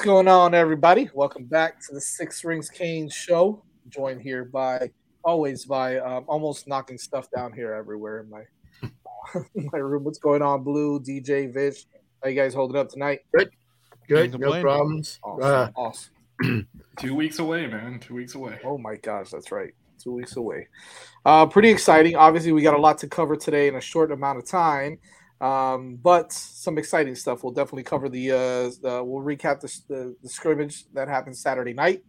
What's going on, everybody? Welcome back to the Six Rings Kane show. Joined here by always by um, almost knocking stuff down here everywhere in my my room. What's going on, Blue DJ Vish? How you guys holding up tonight? Good, good, no complain. problems. Awesome, Uh, awesome. Two weeks away, man. Two weeks away. Oh my gosh, that's right. Two weeks away. Uh, pretty exciting. Obviously, we got a lot to cover today in a short amount of time, um, but some exciting stuff. We'll definitely cover the. Uh, the we'll recap the, the, the scrimmage that happened Saturday night,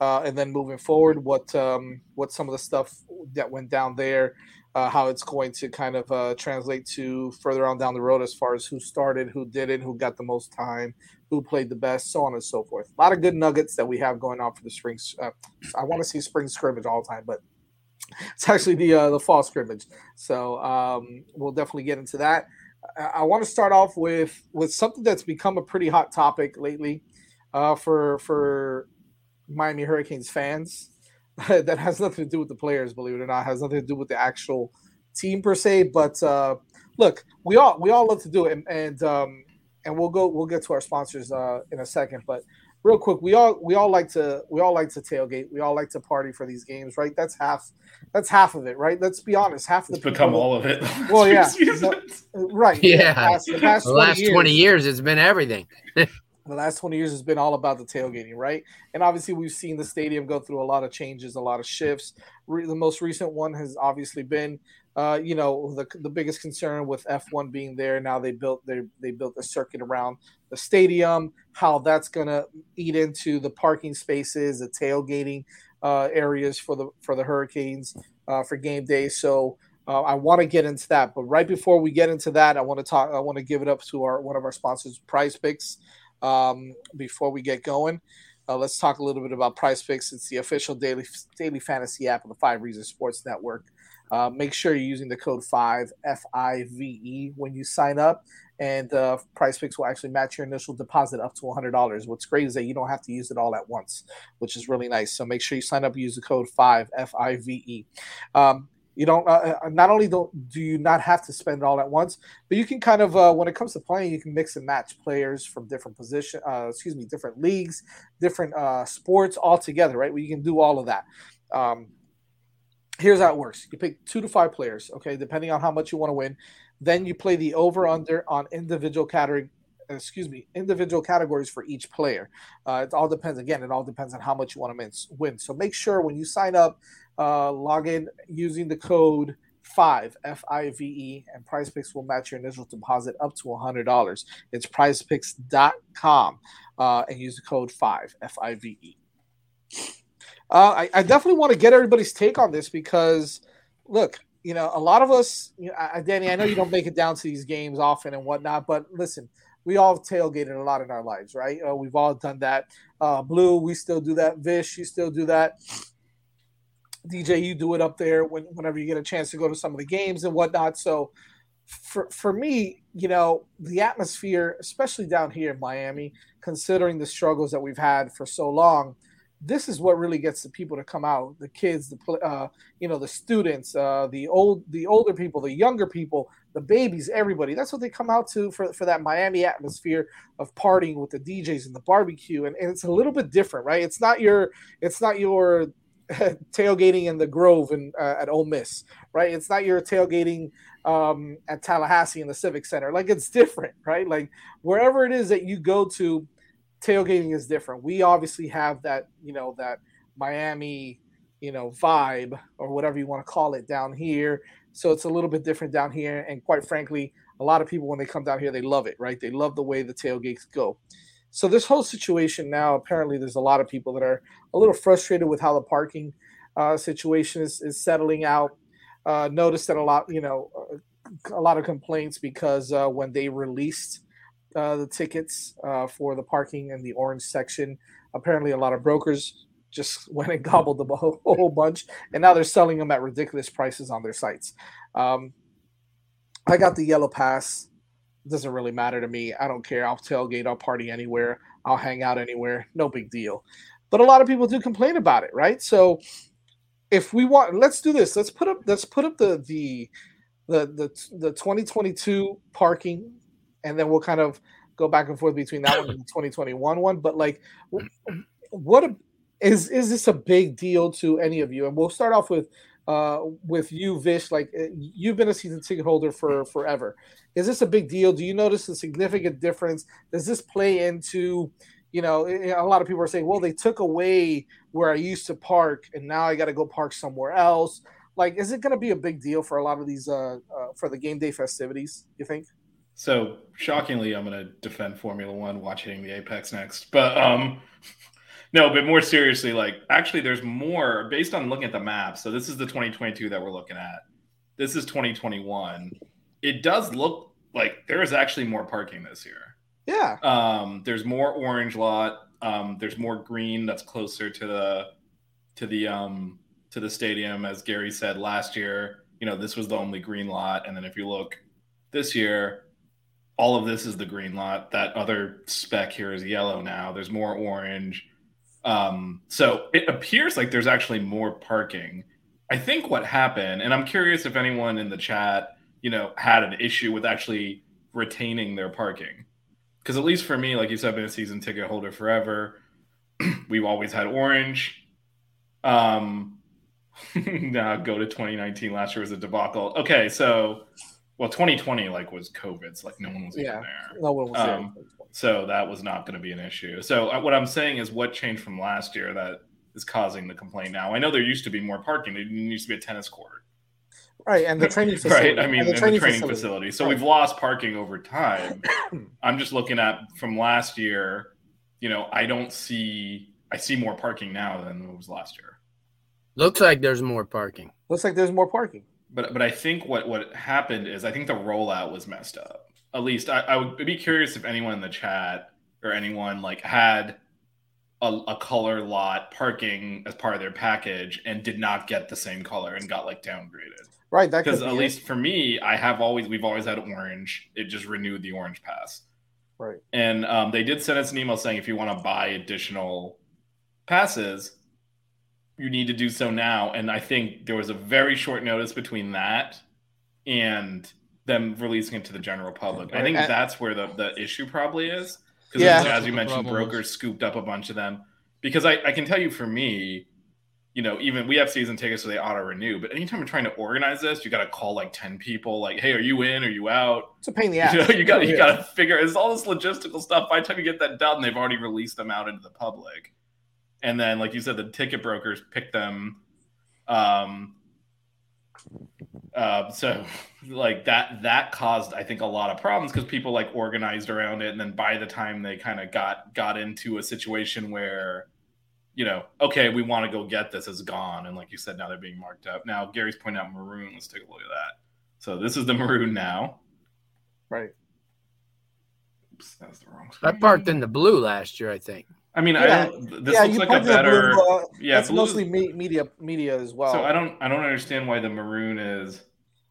uh, and then moving forward, what um, what some of the stuff that went down there, uh, how it's going to kind of uh, translate to further on down the road as far as who started, who didn't, who got the most time, who played the best, so on and so forth. A lot of good nuggets that we have going on for the spring. Uh, I want to see spring scrimmage all the time, but it's actually the uh, the fall scrimmage. So um, we'll definitely get into that. I, want to start off with with something that's become a pretty hot topic lately uh, for for Miami Hurricanes fans. that has nothing to do with the players, believe it or not. Has nothing to do with the actual team per se. But uh, look, we all we all love to do it, and and, um, and we'll go we'll get to our sponsors uh, in a second. But real quick, we all we all like to we all like to tailgate. We all like to party for these games, right? That's half that's half of it, right? Let's be honest. Half the It's become people- all of it. Well, yeah. Seasons. right. Yeah. The past, the past the last 20 20 years, years, it's been everything. the last 20 years has been all about the tailgating, right? And obviously, we've seen the stadium go through a lot of changes, a lot of shifts. Re- the most recent one has obviously been, uh, you know, the, the biggest concern with F1 being there. Now they built they they built a circuit around the stadium. How that's going to eat into the parking spaces, the tailgating uh, areas for the for the Hurricanes uh, for game day. So. Uh, I want to get into that, but right before we get into that, I want to talk. I want to give it up to our one of our sponsors, Prize Picks um, before we get going. Uh, let's talk a little bit about Prize Picks. It's the official daily daily fantasy app of the Five Reasons Sports Network. Uh, make sure you're using the code five F I V E when you sign up, and uh, Prize Picks will actually match your initial deposit up to hundred dollars. What's great is that you don't have to use it all at once, which is really nice. So make sure you sign up. Use the code five F I V E. Um, you don't uh, uh, not only don't do you not have to spend it all at once but you can kind of uh, when it comes to playing you can mix and match players from different position uh, excuse me different leagues different uh, sports all together right well, you can do all of that um, here's how it works you pick two to five players okay depending on how much you want to win then you play the over under on individual category excuse me individual categories for each player uh, it all depends again it all depends on how much you want to win so make sure when you sign up uh, log in using the code five F I V E and Prize Picks will match your initial deposit up to hundred dollars. It's prizepicks.com uh, and use the code five F I V E. Uh, I, I definitely want to get everybody's take on this because look, you know, a lot of us, you know, Danny, I know you don't make it down to these games often and whatnot, but listen, we all tailgated a lot in our lives, right? Uh, we've all done that. Uh, Blue, we still do that. Vish, you still do that. DJ, you do it up there when, whenever you get a chance to go to some of the games and whatnot. So, for for me, you know, the atmosphere, especially down here in Miami, considering the struggles that we've had for so long, this is what really gets the people to come out. The kids, the uh, you know, the students, uh, the old, the older people, the younger people, the babies, everybody. That's what they come out to for for that Miami atmosphere of partying with the DJs and the barbecue, and, and it's a little bit different, right? It's not your, it's not your tailgating in the Grove and uh, at Ole Miss, right? It's not your tailgating um, at Tallahassee in the Civic Center. Like it's different, right? Like wherever it is that you go to tailgating is different. We obviously have that, you know, that Miami, you know, vibe or whatever you want to call it down here. So it's a little bit different down here. And quite frankly, a lot of people when they come down here, they love it, right? They love the way the tailgates go. So this whole situation now, apparently, there's a lot of people that are a little frustrated with how the parking uh, situation is, is settling out. Uh, noticed that a lot, you know, a lot of complaints because uh, when they released uh, the tickets uh, for the parking in the orange section, apparently a lot of brokers just went and gobbled the whole, whole bunch, and now they're selling them at ridiculous prices on their sites. Um, I got the yellow pass. It doesn't really matter to me. I don't care. I'll tailgate. I'll party anywhere. I'll hang out anywhere. No big deal. But a lot of people do complain about it, right? So if we want, let's do this. Let's put up. Let's put up the the the the, the 2022 parking, and then we'll kind of go back and forth between that one and the 2021 one. But like, what a, is is this a big deal to any of you? And we'll start off with uh, with you, Vish. Like uh, you've been a season ticket holder for forever. Is this a big deal? Do you notice a significant difference? Does this play into you know, a lot of people are saying, well, they took away where I used to park, and now I got to go park somewhere else. Like, is it going to be a big deal for a lot of these uh, uh, for the game day festivities? You think? So shockingly, I'm going to defend Formula One watching the Apex next, but um, no, but more seriously, like actually, there's more based on looking at the map. So this is the 2022 that we're looking at. This is 2021. It does look like there is actually more parking this year. Yeah. Um, there's more orange lot. Um, there's more green that's closer to the to the um to the stadium, as Gary said last year. You know, this was the only green lot, and then if you look this year, all of this is the green lot. That other spec here is yellow now. There's more orange. Um, so it appears like there's actually more parking. I think what happened, and I'm curious if anyone in the chat, you know, had an issue with actually retaining their parking because at least for me, like you said, I've been a season ticket holder forever. We've always had orange. Um, now go to 2019. Last year was a debacle. Okay, so well, 2020 like was COVID, so like no one was yeah, there. No one was um, there. So that was not going to be an issue. So uh, what I'm saying is, what changed from last year that is causing the complaint now? I know there used to be more parking. There used to be a tennis court. Right, and the training facility. right, I mean, and the, training, the training facility. facility. So right. we've lost parking over time. I'm just looking at from last year. You know, I don't see. I see more parking now than it was last year. Looks like there's more parking. Looks like there's more parking. But but I think what what happened is I think the rollout was messed up. At least I, I would be curious if anyone in the chat or anyone like had a, a, color lot parking as part of their package and did not get the same color and got like downgraded. Right. that Because at least for me, I have always we've always had orange. It just renewed the orange pass. Right. And um, they did send us an email saying if you want to buy additional passes, you need to do so now. And I think there was a very short notice between that and them releasing it to the general public. Right. I think that's where the, the issue probably is. Because yeah. as you mentioned, brokers scooped up a bunch of them. Because I, I can tell you for me, you know, even we have season tickets so they auto renew. But anytime you're trying to organize this, you got to call like ten people. Like, hey, are you in? Are you out? It's a pain in the ass. You know, you got you got to figure. It's all this logistical stuff. By the time you get that done, they've already released them out into the public, and then, like you said, the ticket brokers pick them. Um. Uh, so like that that caused I think a lot of problems because people like organized around it, and then by the time they kind of got got into a situation where you know, okay, we want to go get this is gone. And like you said, now they're being marked up. Now Gary's pointing out maroon. Let's take a look at that. So this is the maroon now. Right. Oops, that was the wrong screen. I parked in the blue last year, I think. I mean, yeah. I this yeah, looks like a better. Blue, uh, yeah, that's mostly media media as well. So I don't I don't understand why the maroon is.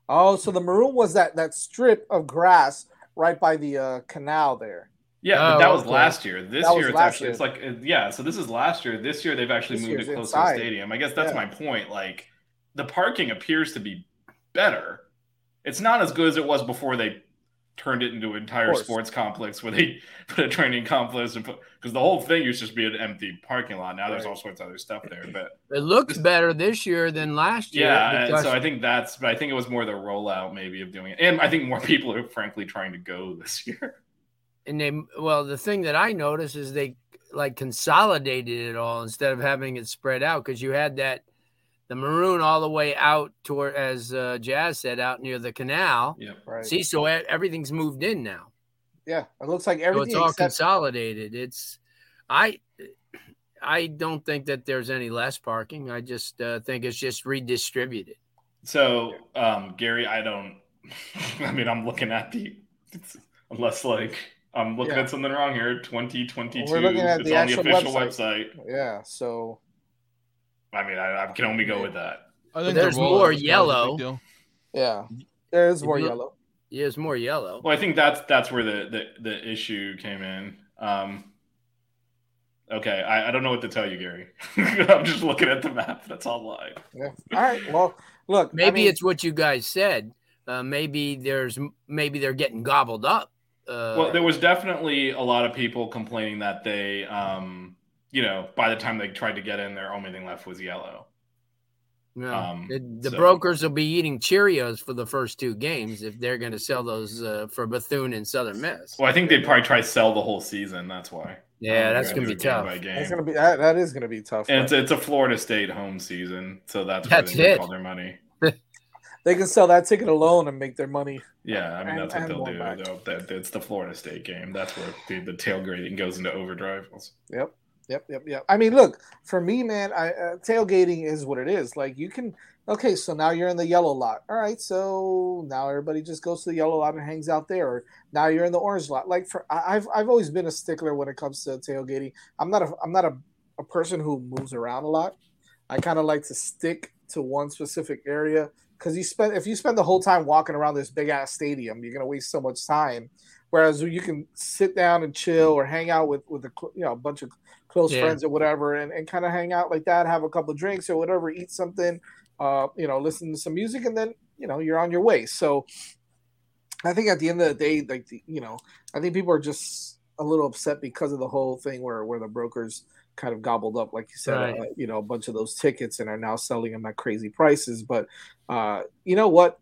Oh, so the maroon was that that strip of grass right by the uh, canal there. Yeah, oh, that was okay. last year. This year it's actually year. it's like yeah. So this is last year. This year they've actually this moved it closer inside. to the stadium. I guess that's yeah. my point. Like the parking appears to be better. It's not as good as it was before they turned it into an entire sports complex where they put a training complex and put because the whole thing used to just be an empty parking lot. Now right. there's all sorts of other stuff there, but it looks better this year than last year. Yeah, because... so I think that's. But I think it was more the rollout maybe of doing it, and I think more people are frankly trying to go this year and they well the thing that i notice is they like consolidated it all instead of having it spread out because you had that the maroon all the way out toward as uh, Jazz said out near the canal. Yep. Right. See, so everything's moved in now. yeah, it looks like So everything it's all except consolidated. It's I I don't think that there's any less parking. I just uh, think it's just redistributed. So, um, Gary, I don't. I mean, I'm looking at the. Unless like I'm looking Yeah. at something wrong here. 2022. We're looking at it's the on the actual official website. website. yeah. So I mean, I, I can only go with that. I think there's the more was kind of a big yellow. yeah, there is more yellow. Yeah, it's more yellow. Well, I think that's that's where the the, the issue came in. Um, okay, I, I don't know what to tell you, Gary. I'm just looking at the map. That's all live. Yeah. All right. Well, look. I Maybe mean, it's what you guys said. Uh, maybe there's maybe they're getting gobbled up. Uh, Well, there was definitely a lot of people complaining that they, um, you know, by the time they tried to get in, their only thing left was yellow. no. um, the, the so- brokers will be eating Cheerios for the first two games if they're going to sell those uh, for Bethune and Southern Miss. Well, I think they'd probably try to sell the whole season. That's why. Yeah, Um, that's going to be tough. game. That's gonna be that, that is gonna be tough. And but it's, it's a Florida State home season, so that's where That's they make it. all their money. they can sell that ticket alone and make their money. Yeah, I mean And- that's what and they'll do. back. They'll, that, it's the Florida State game. That's where the, the tailgating goes into overdrive. Yep. Yep, yep, yep. I mean, look, for me, man, I, uh, tailgating is what it is. Like, you can, okay, so now you're in the yellow lot. All right, so now everybody just goes to the yellow lot and hangs out there. Or now you're in the orange lot. Like, for I've I've always been a stickler when it comes to tailgating. I'm not a I'm not a, a person who moves around a lot. I kind of like to stick to one specific area because you spend if you spend the whole time walking around this big ass stadium, you're gonna waste so much time. Whereas you can sit down and chill or hang out with with a you know a bunch of close Yeah. friends or whatever, and, and kind of hang out like that, have a couple of drinks or whatever, eat something, uh, you know, listen to some music, and then you know you're on your way. So I think at the end of the day, like the, you know, I think people are just a little upset because of the whole thing where where the brokers kind of gobbled up, like you said, Right. uh, you know, a bunch of those tickets and are now selling them at crazy prices. But uh, you know what?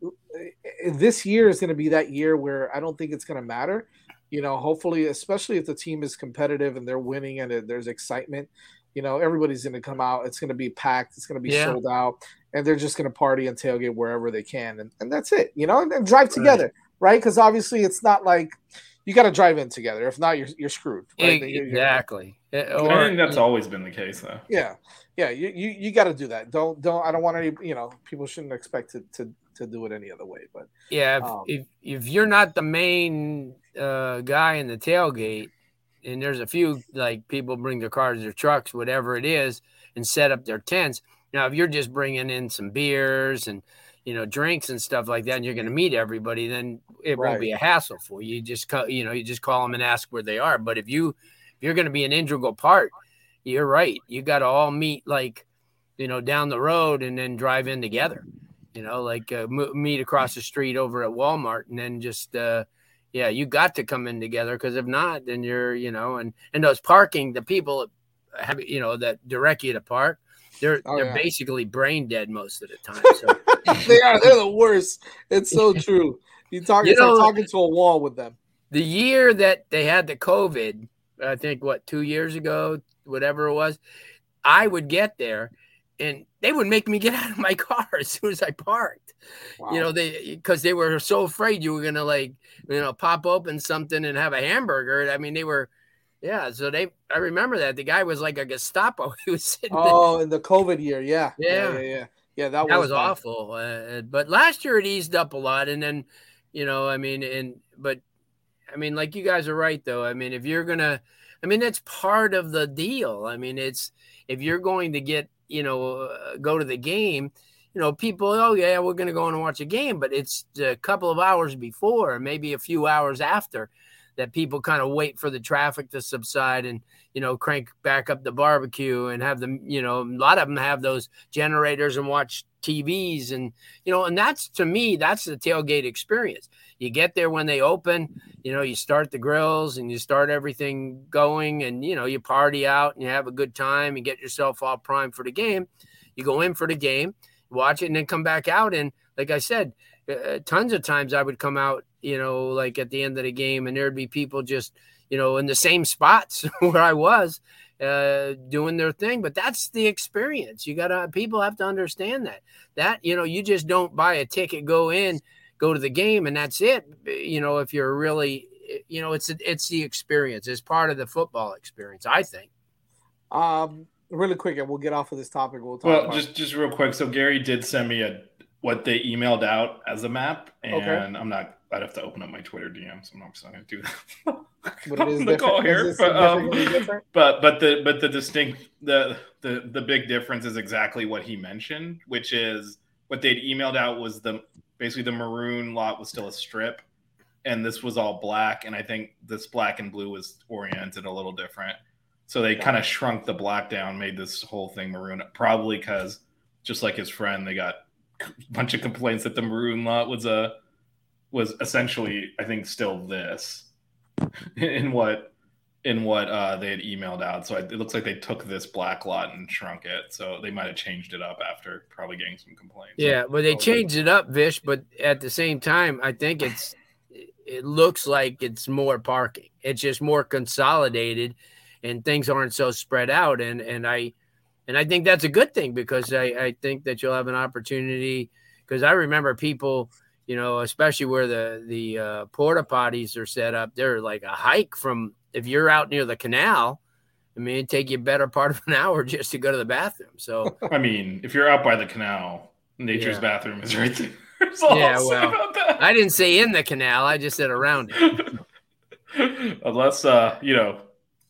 This year is going to be that year where I don't think it's going to matter. You know, hopefully, especially if the team is competitive and they're winning and there's excitement, you know, everybody's going to come out. It's going to be packed. It's going to be Yeah. sold out, and they're just going to party and tailgate wherever they can, and, and that's it. You know, and, and drive together, right? Because obviously, it's not like you got to drive in together. If not, you're you're screwed. Right? E- You're- you're- Exactly. Uh, I think that's always been the case, though. yeah, yeah. You you, you got to do that. Don't don't. I don't want any. You know, people shouldn't expect to to, to do it any other way. But yeah, if, Um, if if you're not the main uh, guy in the tailgate, and there's a few like people bring their cars their trucks, whatever it is, and set up their tents. Now, if you're just bringing in some beers and you know drinks and stuff like that, and you're going to meet everybody, then it Right. won't be a hassle for you. You just co- you know you just call them and ask where they are. But if you if you're going to be an integral part, you're right. You got to all meet like you know down the road and then drive in together. You know, like uh, m- meet across the street over at Walmart, and then just uh, yeah, you got to come in together because if not, then you're you know, and and those parking, the people have you know that direct you to park, they're Oh, they're yeah. basically brain dead most of the time. So they are. They're the worst. It's so true. You talk. You it's like talking to a wall with them. the year that they had the COVID, I think what two years ago, whatever it was, I would get there, and they would make me get out of my car as soon as I parked. Wow. You know, they because they were so afraid you were gonna like you know pop open something and have a hamburger. I mean, they were. Yeah, so they. I remember that the guy was like a Gestapo. He was sitting. there. Oh, in the COVID year, yeah, Yeah. yeah, yeah, yeah. Yeah, that, that was, was awful. Uh, but last year it eased up a lot, and then, you know, I mean, and but, I mean, like you guys are right though. I mean, if you're gonna, I mean, that's part of the deal. I mean, it's if you're going to get, you know, uh, go to the game, you know, people, oh yeah, we're gonna go and watch a game, but it's a couple of hours before, maybe a few hours after, that people kind of wait for the traffic to subside and you know crank back up the barbecue and have them you know a lot of them have those generators and watch TVs and you know and that's to me that's the tailgate experience. You get there when they open you know you start the grills and you start everything going and you know you party out and you have a good time and get yourself all primed for the game. You go in for the game watch it and then come back out and like I said uh, tons of times I would come out you know like at the end of the game and there'd be people just you know, in the same spots where I was uh, doing their thing. But that's the experience. You got to, people have to understand that. That, you know, you just don't buy a ticket, go in, go to the game, and that's it. You know, if you're really, you know, it's, it's the experience, it's part of the football experience, I think. Um, really quick, and we'll get off of this topic. We'll talk. Well, about- just just real quick. So Gary did send me a what they emailed out as a map, and Okay. I'm not. I'd have to open up my Twitter DMs. So I'm not going to do that. But it is the call here, but, um, but but the but the distinct the the the big difference is exactly what he mentioned, which is what they'd emailed out was the basically the maroon lot was still a strip, and this was all black, and I think this black and blue was oriented a little different. So they kind of shrunk the black down, made this whole thing maroon, probably because just like his friend, they got a bunch of complaints that the maroon lot was a was essentially, I think, still this in what in what uh, they had emailed out. So it looks like they took this black lot and shrunk it. So they might have changed it up after probably getting some complaints. Yeah, well, they So- changed it up, Vish, but at the same time, I think it's it looks like it's more parking. It's just more consolidated, and things aren't so spread out. And and I and I think that's a good thing because I I think that you'll have an opportunity because I remember people, you know, especially where the the uh, porta potties are set up, they're like a hike from if you're out near the canal. I mean, it'd take you a better part of an hour just to go to the bathroom. So. I mean, if you're out by the canal, nature's Yeah. bathroom is right there. That's all Yeah, I'll say well, about that. I didn't say in the canal. I just said around it. Unless uh, you know,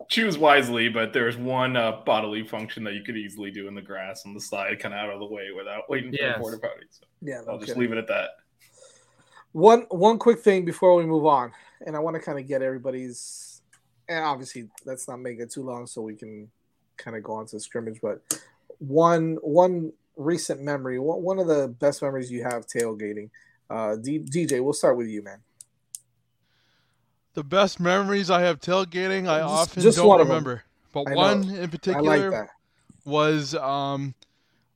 choose wisely, but there's one uh, bodily function that you could easily do in the grass on the side, kind of out of the way without waiting for Yes. the porta potty. So Yeah, I'll no just leave it at that. One one quick thing before we move on, and I want to kind of get everybody's, and obviously let's not make it too long so we can kind of go on to the scrimmage. But one one recent memory, one, one of the best memories you have tailgating. Uh, D, DJ, we'll start with you, man. The best memories I have tailgating, I Just- often just don't one of 'em. remember. But I know. one in I like particular that. was um,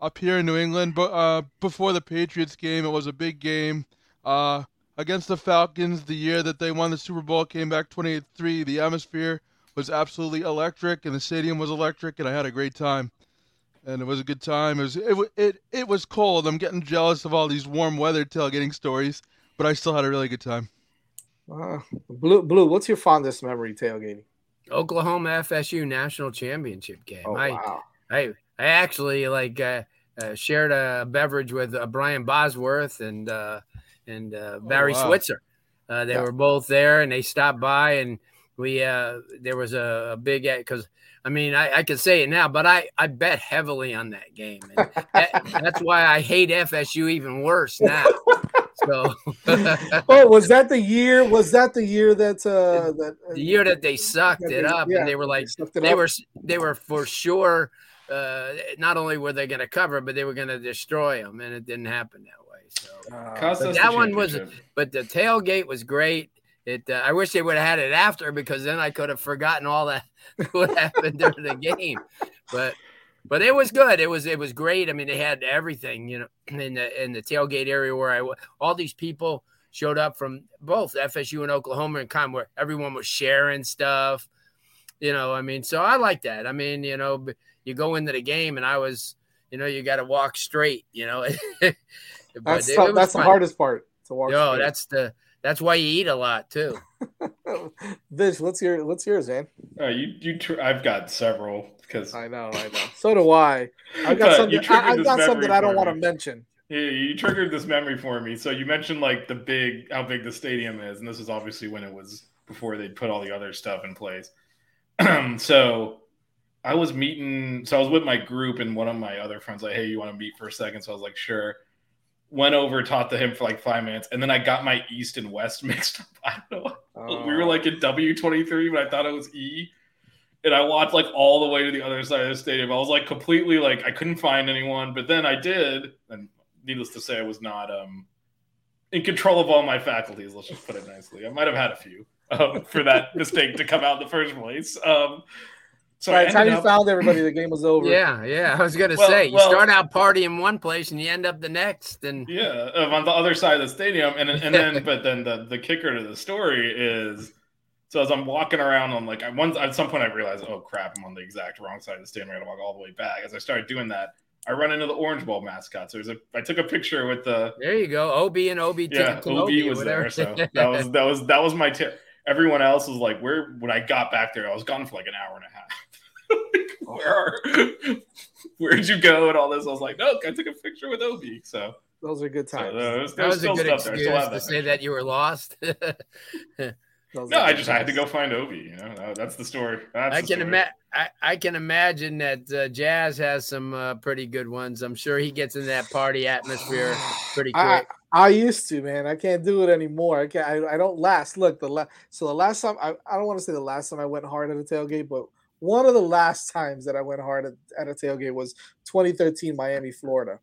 up here in New England, but uh, before the Patriots game, it was a big game uh, against the Falcons. The year that they won the Super Bowl, came back 28-3. The atmosphere was absolutely electric, and the stadium was electric, and I had a great time. And it was a good time. It was it wa- it it was cold. I'm getting jealous of all these warm weather tailgating stories, but I still had a really good time. Uh, Blue, Blue, what's your fondest memory tailgating? Oklahoma FSU national championship game. Oh I, wow, I I actually like uh, uh, shared a beverage with uh, Brian Bosworth and uh, and uh, Barry wow. Switzer. Uh, they Yeah. were both there, and they stopped by, and we uh, there was a, a big because I mean I, I could say it now, but I I bet heavily on that game, and that, that's why I hate FSU even worse now. So oh, was that the year? Was that the year that uh, that the year that they sucked that it up, yeah, and they were like it they were they were for sure uh not only were they going to cover but they were going to destroy them and it didn't happen that way so Uh, that one was- but the tailgate was great. It uh, i wish they would have had it after because then i could have forgotten all that what happened during the game. But but it was good. It was it was great. I mean they had everything you know in the in the tailgate area where i all these people showed up from both fsu and oklahoma and kind of where everyone was sharing stuff you know i mean so i like that. I mean you know you go into the game and i was you know you got to walk straight you know that's it- tough- it was that's the hardest part to walk. Yo, straight. that's the that's why you eat a lot too. Vish, what's your what's yours, man? Uh, you you tr- I've got several because I know, I know. So do I. I got But something. I, I this got something I don't want to mention. Yeah, you triggered this memory for me. So you mentioned like the big, how big the stadium is, and this is obviously when it was before they put all the other stuff in place. so I was meeting, so I was with my group, and one of my other friends like, "Hey, you want to meet for a second? So I was like, "Sure." Went over, taught to him for like five minutes, and then I got my East and West mixed up. I don't know. we were like in W twenty three, but I thought it was E. And I walked like all the way to the other side of the stadium. I was like completely like I couldn't find anyone, but then I did, and needless to say, I was not um in control of all my faculties. Let's just put it nicely. I might have had a few um, for that mistake to come out in the first place. Um, so by I the time ended you up, found everybody, the game was over. Yeah, yeah. I was gonna Well- say you well- start out partying one place and you end up the next, and Yeah, on the other side of the stadium, and and then but then the the kicker to the story is, So as I'm walking around, I'm like, I once at some point I realized, oh crap, I'm on the exact wrong side of the stadium. I got to walk all the way back. As I started doing that, I run into the Orange Bowl mascot. So there's a, I took a picture with the. There you go, Ob and Ob. Yeah, Ob was there. So that was that was that was my tip. Everyone else was like, where? When I got back there, I was gone for like an hour and a half. where are? Where'd you go? And all this. I was like, no, I took a picture with Ob. So those are good times. So, uh, there's, that was a good excuse to that say that you were lost. no, I just I had to go find Obi. You know, that's the story. That's I the can imagine. I, I can imagine that uh, Jazz has some uh, pretty good ones. I'm sure he gets in that party atmosphere pretty quick. I, I used to, man. I can't do it anymore. I can't. I, I don't last. Look, the last. So the last time I, I don't want to say the last time I went hard at a tailgate, but one of the last times that I went hard at, at a tailgate was 2013 Miami, Florida.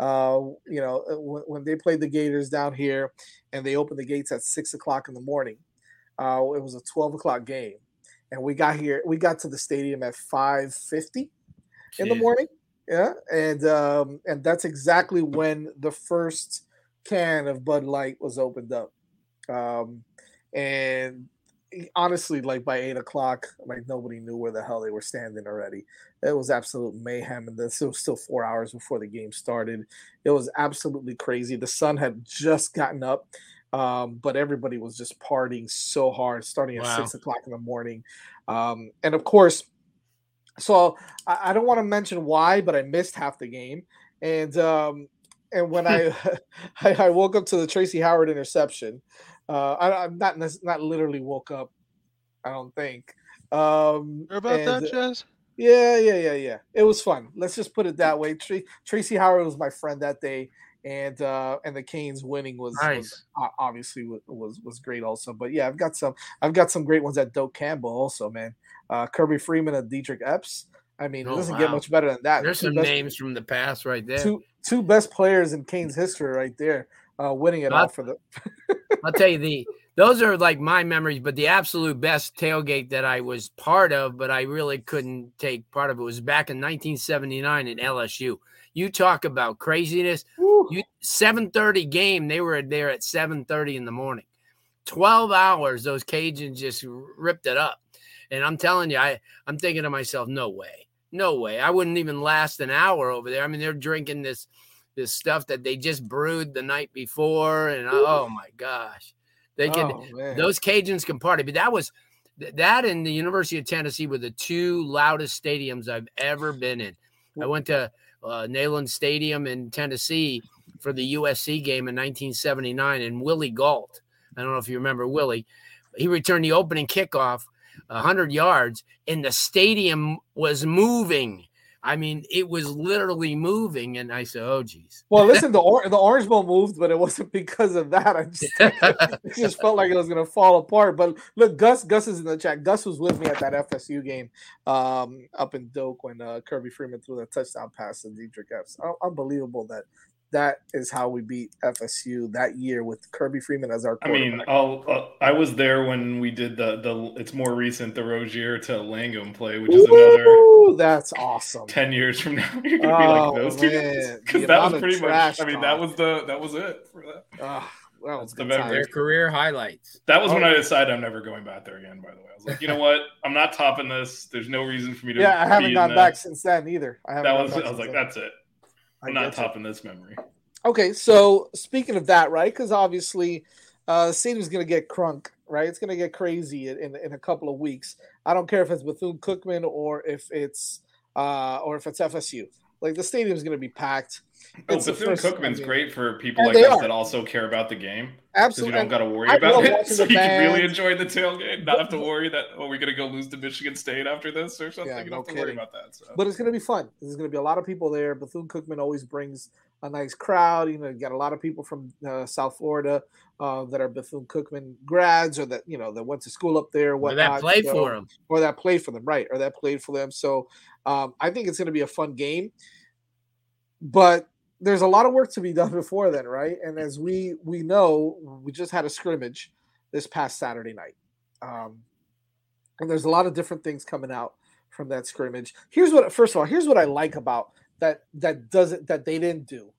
Uh, you know, uh, when, when, they played the Gators down here, and they opened the gates at six o'clock in the morning. Uh, it was a 12 o'clock game, and we got here. We got to the stadium at 5:50 in the morning. Yeah, and um, and that's exactly when the first can of Bud Light was opened up. Um, and honestly, like by eight o'clock, like nobody knew where the hell they were standing already. It was absolute mayhem, and this was still four hours before the game started. It was absolutely crazy. The sun had just gotten up, um, but everybody was just partying so hard, starting at wow. six o'clock in the morning. Um, and of course, so I, I don't want to mention why, but I missed half the game, and um, and when I, I, I woke up to the Tracy Howard interception, uh, I, am not not literally woke up. I don't think. Um, about and, that, Jazz? Yeah, yeah, yeah, yeah. It was fun. Let's just put it that way. Tr- Tracy Howard was my friend that day, and uh, and the Canes winning was, nice. was obviously was was great also. But yeah, I've got some I've got some great ones at Doak Campbell also, man. Uh, Kirby Freeman and Dedrick Epps. I mean, oh, it doesn't wow. get much better than that. There's two some best, names from the past right there. Two two best players in Canes history right there, uh, winning it all for the. I'll tell you the those are like my memories, but the absolute best tailgate that I was part of, but I really couldn't take part of it was back in 1979 in LSU. You talk about craziness. You 7:30 game, they were there at 7:30 in the morning. 12 hours, those Cajuns just ripped it up. And I'm telling you, I, I'm thinking to myself, no way. No way. I wouldn't even last an hour over there. I mean, they're drinking this this stuff that they just brewed the night before, and oh my gosh, they can oh, those Cajuns can party. But that was that and the University of Tennessee were the two loudest stadiums I've ever been in. I went to uh, Neyland Stadium in Tennessee for the USC game in 1979, and Willie Gault. I don't know if you remember Willie. He returned the opening kickoff 100 yards, and the stadium was moving. I mean, it was literally moving, and I said, "Oh, geez." Well, listen, the or- the Orange Bowl moved, but it wasn't because of that. I just it just felt like it was gonna fall apart. But look, Gus, Gus is in the chat. Gus was with me at that FSU game um, up in Doak when uh, Kirby Freeman threw that touchdown pass to Dedrick Epps. Unbelievable that that is how we beat FSU that year with Kirby Freeman as our. I mean, I'll, uh, I was there when we did the the. It's more recent the Rosier to Langham play, which is Ooh, another. That's awesome. Ten years from now, you're gonna oh, be like those two because that was pretty much. I mean, that was the that was it for that. Uh, well, That's the Their career highlights. That was oh. when I decided I'm never going back there again. By the way, I was like, you know what? I'm not topping this. There's no reason for me to. Yeah, I haven't gone back since then either. I haven't. That was. I was like, then. that's it. I'm not topping this memory. Okay, so speaking of that, right? Because obviously, uh, the stadium's going to get crunk, right? It's going to get crazy in, in a couple of weeks. I don't care if it's Bethune Cookman or if it's uh, or if it's FSU. Like the stadium's going to be packed. It's Bethune Cookman's great for people like us are. that also care about the game. Absolutely, you don't got to worry I about it. So you can really enjoy the tailgate, not have to worry that oh, we're going to go lose to Michigan State after this or something. Yeah, you don't no have to kidding. worry about that. So. But it's going to be fun. There's going to be a lot of people there. Bethune Cookman always brings a nice crowd. You know, you got a lot of people from uh, South Florida uh, that are Bethune Cookman grads, or that you know that went to school up there, or that played so, for them, or that played for them, right? Or that played for them. So um, I think it's going to be a fun game, but there's a lot of work to be done before then, right? And as we we know, we just had a scrimmage this past Saturday night, um, and there's a lot of different things coming out from that scrimmage. Here's what, first of all, here's what I like about that that doesn't that they didn't do.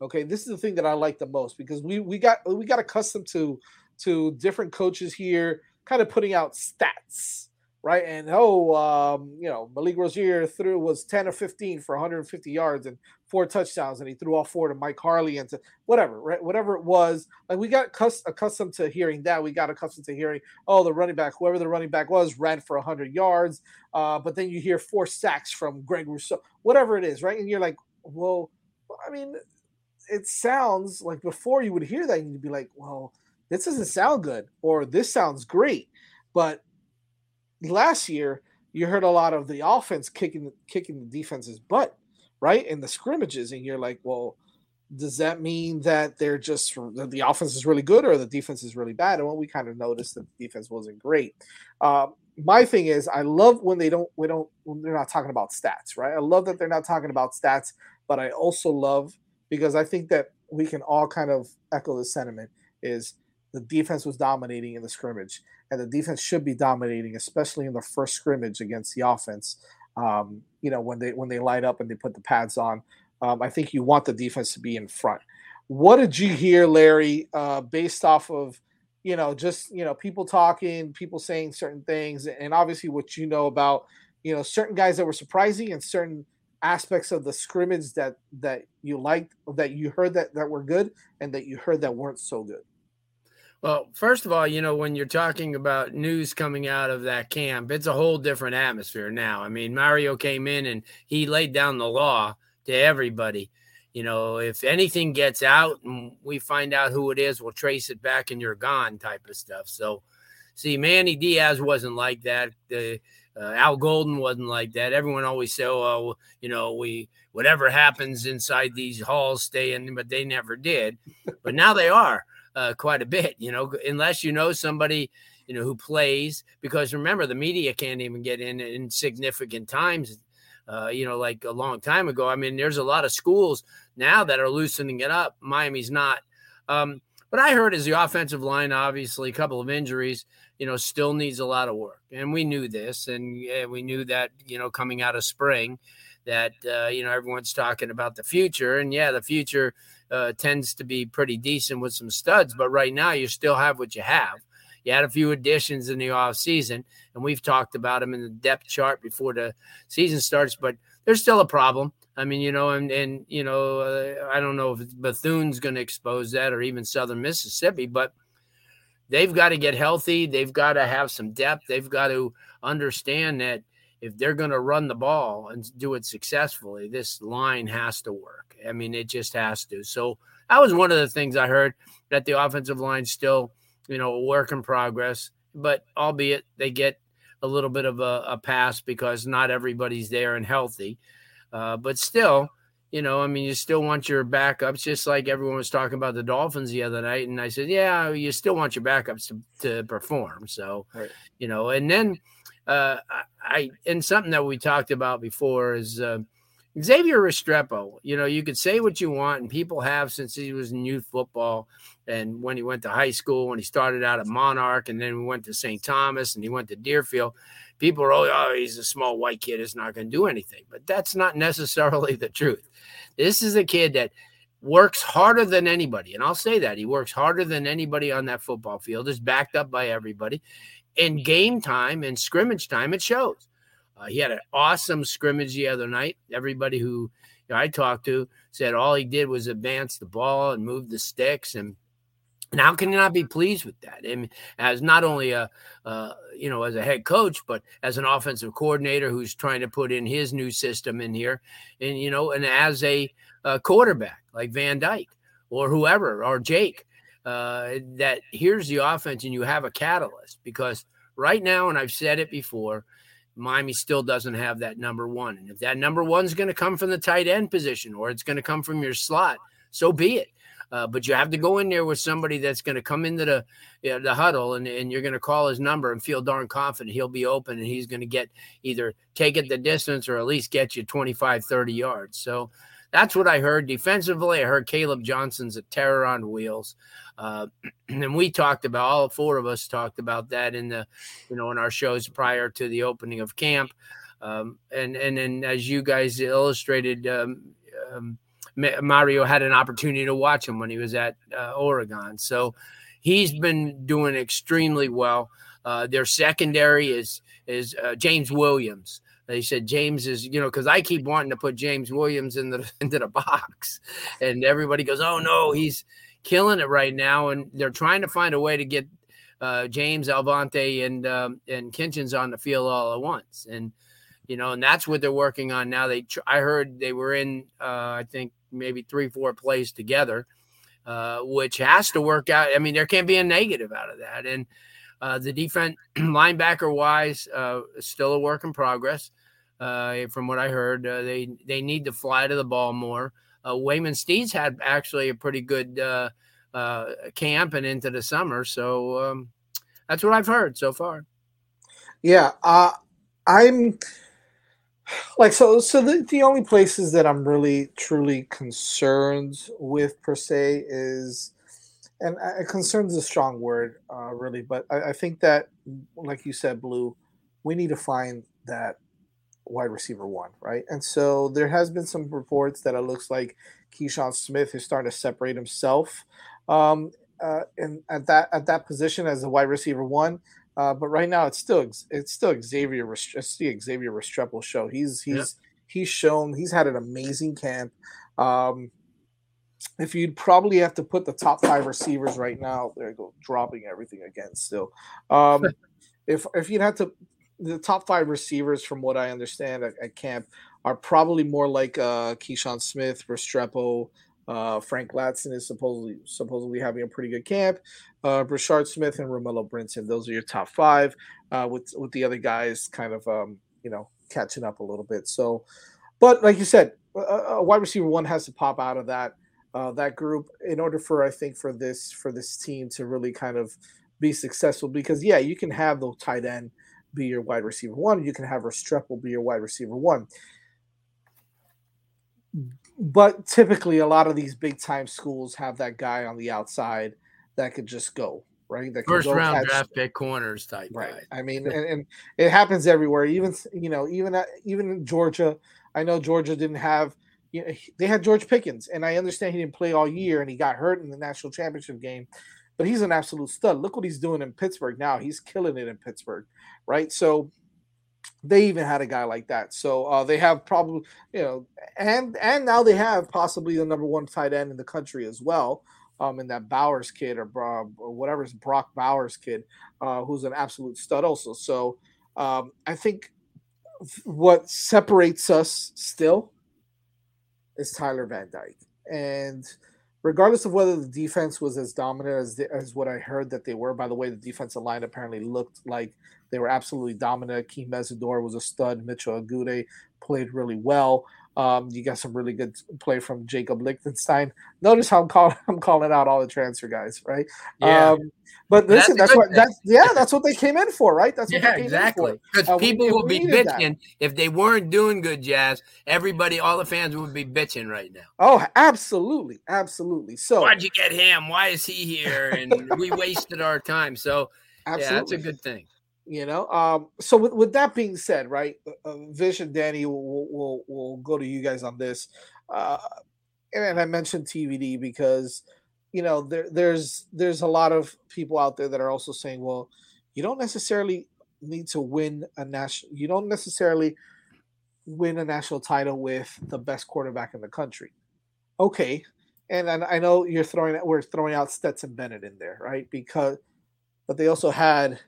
Okay, this is the thing that I like the most because we we got we got accustomed to to different coaches here kind of putting out stats, right? And oh, um, you know, Malik Rosier threw was 10 or 15 for 150 yards and four touchdowns, and he threw all four to Mike Harley and to whatever, right? Whatever it was. Like we got accustomed to hearing that. We got accustomed to hearing, oh, the running back, whoever the running back was, ran for 100 yards. Uh, but then you hear four sacks from Greg Rousseau, whatever it is, right? And you're like, well, I mean, it sounds like before you would hear that, you'd be like, well, this doesn't sound good, or this sounds great. But last year, you heard a lot of the offense kicking kicking the defense's butt, right? In the scrimmages, and you're like, well, does that mean that they're just the offense is really good or the defense is really bad? And well, we kind of noticed that the defense wasn't great. Um, my thing is, I love when they don't, we don't, when they're not talking about stats, right? I love that they're not talking about stats, but I also love because I think that we can all kind of echo the sentiment is the defense was dominating in the scrimmage, and the defense should be dominating, especially in the first scrimmage against the offense. Um, you know, when they when they light up and they put the pads on, um, I think you want the defense to be in front. What did you hear, Larry, uh, based off of you know just you know people talking, people saying certain things, and obviously what you know about you know certain guys that were surprising and certain aspects of the scrimmage that that you liked that you heard that that were good and that you heard that weren't so good well, first of all, you know, when you're talking about news coming out of that camp, it's a whole different atmosphere now. I mean, Mario came in and he laid down the law to everybody. You know, if anything gets out and we find out who it is, we'll trace it back and you're gone type of stuff. So, see, Manny Diaz wasn't like that. The uh, Al Golden wasn't like that. Everyone always say, "Oh, you know, we whatever happens inside these halls, stay in," but they never did. but now they are uh, quite a bit, you know, unless you know somebody, you know, who plays. Because remember, the media can't even get in in significant times. Uh, you know, like a long time ago. I mean, there's a lot of schools now that are loosening it up. Miami's not. Um, but I heard is the offensive line, obviously, a couple of injuries, you know, still needs a lot of work. And we knew this, and we knew that, you know, coming out of spring, that, uh, you know, everyone's talking about the future. And yeah, the future uh, tends to be pretty decent with some studs. But right now, you still have what you have. You had a few additions in the off season, and we've talked about them in the depth chart before the season starts. But there's still a problem. I mean, you know, and and you know, uh, I don't know if Bethune's going to expose that or even Southern Mississippi, but they've got to get healthy. They've got to have some depth. They've got to understand that if they're going to run the ball and do it successfully, this line has to work. I mean, it just has to. So that was one of the things I heard that the offensive line still, you know, a work in progress, but albeit they get a little bit of a, a pass because not everybody's there and healthy. Uh, but still, you know, I mean, you still want your backups, just like everyone was talking about the Dolphins the other night. And I said, yeah, you still want your backups to, to perform. So, right. you know, and then uh, I and something that we talked about before is uh, Xavier Restrepo. You know, you could say what you want, and people have since he was in youth football, and when he went to high school, when he started out at Monarch, and then we went to St. Thomas, and he went to Deerfield. People are, oh, oh he's a small white kid, it's not going to do anything. But that's not necessarily the truth. This is a kid that works harder than anybody, and I'll say that he works harder than anybody on that football field. Is backed up by everybody in game time and scrimmage time, it shows. Uh, he had an awesome scrimmage the other night. Everybody who you know, I talked to said all he did was advance the ball and move the sticks. And, and how can you not be pleased with that? Mean, as not only a, uh, you know, as a head coach, but as an offensive coordinator who's trying to put in his new system in here, and you know, and as a, a quarterback like Van Dyke or whoever or Jake, uh, that here's the offense and you have a catalyst because right now, and I've said it before, Miami still doesn't have that number one. And if that number one is going to come from the tight end position or it's going to come from your slot, so be it. Uh, but you have to go in there with somebody that's going to come into the you know, the huddle and, and you're going to call his number and feel darn confident he'll be open and he's going to get either take it the distance or at least get you 25, 30 yards. So that's what I heard defensively. I heard Caleb Johnson's a terror on wheels. Uh, and we talked about all four of us talked about that in the, you know, in our shows prior to the opening of camp. Um, and and then as you guys illustrated, um, um, Mario had an opportunity to watch him when he was at uh, Oregon. So he's been doing extremely well. Uh, their secondary is is uh, James Williams. They said James is, you know, because I keep wanting to put James Williams in the into the box, and everybody goes, "Oh no, he's killing it right now," and they're trying to find a way to get uh, James Avantae and um, and Kinchens on the field all at once, and you know, and that's what they're working on now. They, I heard they were in, uh, I think maybe three, four plays together, uh, which has to work out. I mean, there can't be a negative out of that, and uh, the defense linebacker wise, uh, still a work in progress. Uh, from what I heard, uh, they they need to fly to the ball more. Uh, Waynmon Steeds had actually a pretty good uh, uh, camp and into the summer, so um, that's what I've heard so far. Yeah, uh, I'm like so. So the, the only places that I'm really truly concerned with per se is and uh, concerns a strong word, uh, really, but I, I, think that, like you said, Blue, we need to find that wide receiver one, right? And so there has been some reports that it looks like Keyshawn Smith is starting to separate himself, um, uh, in at that at that position as a wide receiver one. Uh, but right now, it's still it's still Xavier it's the Xavier Restrepo show. He's he's yeah. he's shown he's had an amazing camp. Um, if you'd probably have to put the top five receivers right now, there you go, dropping everything again still. Um, if if you'd have to, the top five receivers, from what I understand at, at camp, are probably more like uh, Keyshawn Smith, Restrepo, uh, Frank Ladson is supposedly supposedly having a pretty good camp. Uh, Smith and Romello Brinson, those are your top five. Uh, with with the other guys kind of um, you know catching up a little bit. So, but like you said, a, a wide receiver one has to pop out of that uh, that group in order for I think for this for this team to really kind of be successful. Because yeah, you can have the tight end be your wide receiver one, you can have Restrepo be your wide receiver one. But typically, a lot of these big time schools have that guy on the outside that could just go right. That first round catch. draft pick corners type. Right. Guy. I mean, and, and, it happens everywhere. Even you know, even even in Georgia, I know Georgia didn't have you know, they had George Pickens, and I understand he didn't play all year and he got hurt in the national championship game, but he's an absolute stud. Look what he's doing in Pittsburgh now. He's killing it in Pittsburgh, right? So they even had a guy like that. So uh, they have probably, you know, and and now they have possibly the number one tight end in the country as well. Um, in that Bowers kid or, uh, or whatever's Brock Bowers kid, uh, who's an absolute stud also. So um, I think what separates us still is Tyler Van Dyke. And regardless of whether the defense was as dominant as, the, as what I heard that they were, by the way, the defensive line apparently looked like they were absolutely dominant. Keem Mesidor was a stud. Mitchell Agude played really well. Um, you got some really good play from Jacob Lichtenstein. Notice how I'm calling I'm calling out all the transfer guys, right? Yeah. Um, but listen, that's, that's what that's yeah, that's what they came in for, right? That's what yeah, exactly. Because uh, people will be bitching that. if they weren't doing good, Jazz. Everybody, all the fans would be bitching right now. Oh, absolutely, absolutely. So why'd you get him? Why is he here? And we wasted our time. So absolutely. yeah, that's a good thing. You know, um, so with, with that being said, right, uh, uh Vish and Danny will will will go to you guys on this, uh, and, and I mentioned TVD because you know there there's there's a lot of people out there that are also saying, well, you don't necessarily need to win a national, you don't necessarily win a national title with the best quarterback in the country. Okay, and, and I know you're throwing we're throwing out Stetson Bennett in there, right? Because but they also had